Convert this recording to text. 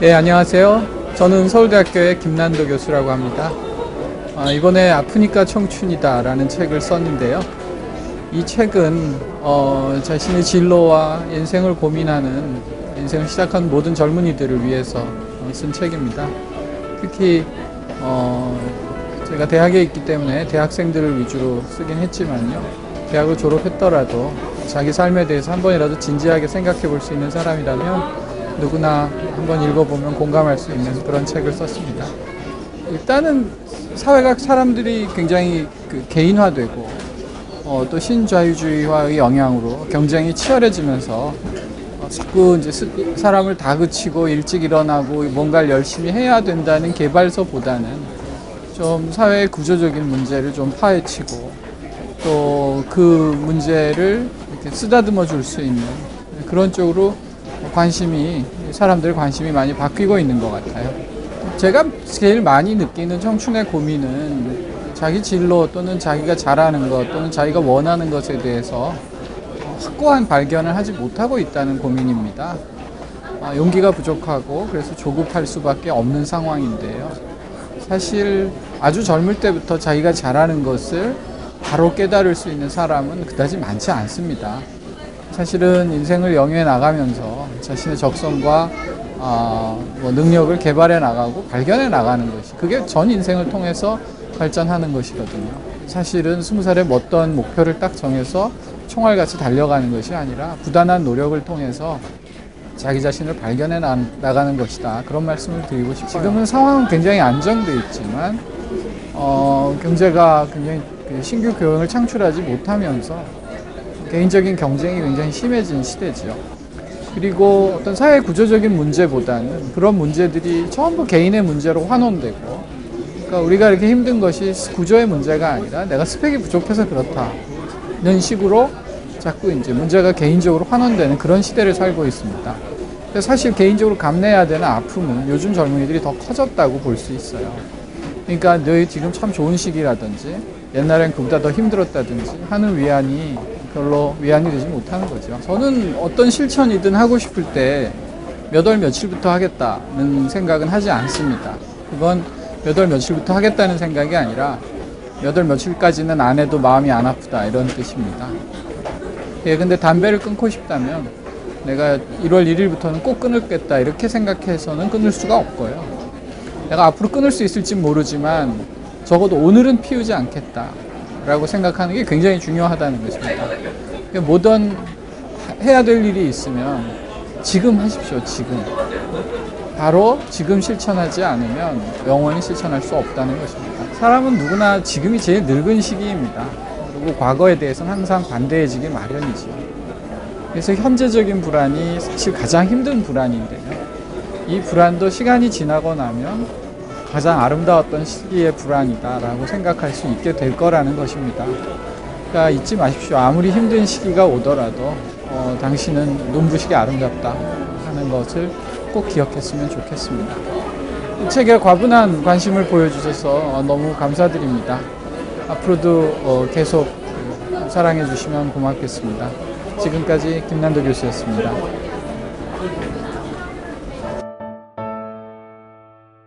네, 안녕하세요. 저는 서울대학교의 김난도 교수라고 합니다. 아, 이번에 아프니까 청춘이다 라는 책을 썼는데요. 이 책은 어, 자신의 진로와 인생을 고민하는 인생을 시작한 모든 젊은이들을 위해서 어, 쓴 책입니다. 특히 어, 제가 대학에 있기 때문에 대학생들을 위주로 쓰긴 했지만요. 대학을 졸업했더라도 자기 삶에 대해서 한 번이라도 진지하게 생각해 볼 수 있는 사람이라면 누구나 한번 읽어보면 공감할 수 있는 그런 책을 썼습니다. 일단은 사회학 사람들이 굉장히 그 개인화되고 어, 또 신자유주의와의 영향으로 경쟁이 치열해지면서 어, 자꾸 이제 스- 사람을 다그치고 일찍 일어나고 뭔가를 열심히 해야 된다는 개발서보다는 좀 사회의 구조적인 문제를 좀 파헤치고 또 그 문제를 이렇게 쓰다듬어 줄 수 있는 그런 쪽으로 관심이 사람들 관심이 많이 바뀌고 있는 것 같아요. 제가 제일 많이 느끼는 청춘의 고민은 자기 진로 또는 자기가 잘하는 것 또는 자기가 원하는 것에 대해서 확고한 발견을 하지 못하고 있다는 고민입니다. 아, 용기가 부족하고 그래서 조급할 수밖에 없는 상황인데요. 사실 아주 젊을 때부터 자기가 잘하는 것을 바로 깨달을 수 있는 사람은 그다지 많지 않습니다. 사실은 인생을 영위해 나가면서 자신의 적성과 아, 뭐 능력을 개발해 나가고 발견해 나가는 것이 그게 전 인생을 통해서 발전하는 것이거든요. 사실은 스무 살에 어떤 목표를 딱 정해서 총알같이 달려가는 것이 아니라 부단한 노력을 통해서 자기 자신을 발견해 나, 나가는 것이다. 그런 말씀을 드리고 싶어요. 지금은 상황은 굉장히 안정돼 있지만 어, 경제가 굉장히 그 신규 교양을 창출하지 못하면서 개인적인 경쟁이 굉장히 심해진 시대지요. 그리고 어떤 사회 구조적인 문제보다는 그런 문제들이 전부 개인의 문제로 환원되고 그러니까 우리가 이렇게 힘든 것이 구조의 문제가 아니라 내가 스펙이 부족해서 그렇다는 식으로 자꾸 이제 문제가 개인적으로 환원되는 그런 시대를 살고 있습니다. 사실 개인적으로 감내해야 되는 아픔은 요즘 젊은이들이 더 커졌다고 볼 수 있어요. 그러니까 너희 지금 참 좋은 시기라든지 옛날엔 그보다 더 힘들었다든지 하는 위안이 별로 위안이 되지 못하는 거죠. 저는 어떤 실천이든 하고 싶을 때 몇 월 며칠부터 하겠다는 생각은 하지 않습니다. 그건 몇 월 며칠부터 하겠다는 생각이 아니라 몇 월 며칠까지는 안 해도 마음이 안 아프다 이런 뜻입니다. 예, 근데 담배를 끊고 싶다면 내가 1월 1일부터는 꼭 끊을겠다 이렇게 생각해서는 끊을 수가 없고요. 내가 앞으로 끊을 수 있을지 모르지만 적어도 오늘은 피우지 않겠다 라고 생각하는 게 굉장히 중요하다는 것입니다. 그러니까 뭐든 해야 될 일이 있으면 지금 하십시오, 지금. 바로 지금 실천하지 않으면 영원히 실천할 수 없다는 것입니다. 사람은 누구나 지금이 제일 늙은 시기입니다. 그리고 과거에 대해서는 항상 반대해지기 마련이지요. 그래서 현재적인 불안이 사실 가장 힘든 불안인데요. 이 불안도 시간이 지나고 나면 가장 아름다웠던 시기의 불안이다라고 생각할 수 있게 될 거라는 것입니다. 그러니까 잊지 마십시오. 아무리 힘든 시기가 오더라도 어, 당신은 눈부시게 아름답다 하는 것을 꼭 기억했으면 좋겠습니다. 이 책에 과분한 관심을 보여주셔서 어, 너무 감사드립니다. 앞으로도 어, 계속 사랑해 주시면 고맙겠습니다. 지금까지 김난도 교수였습니다.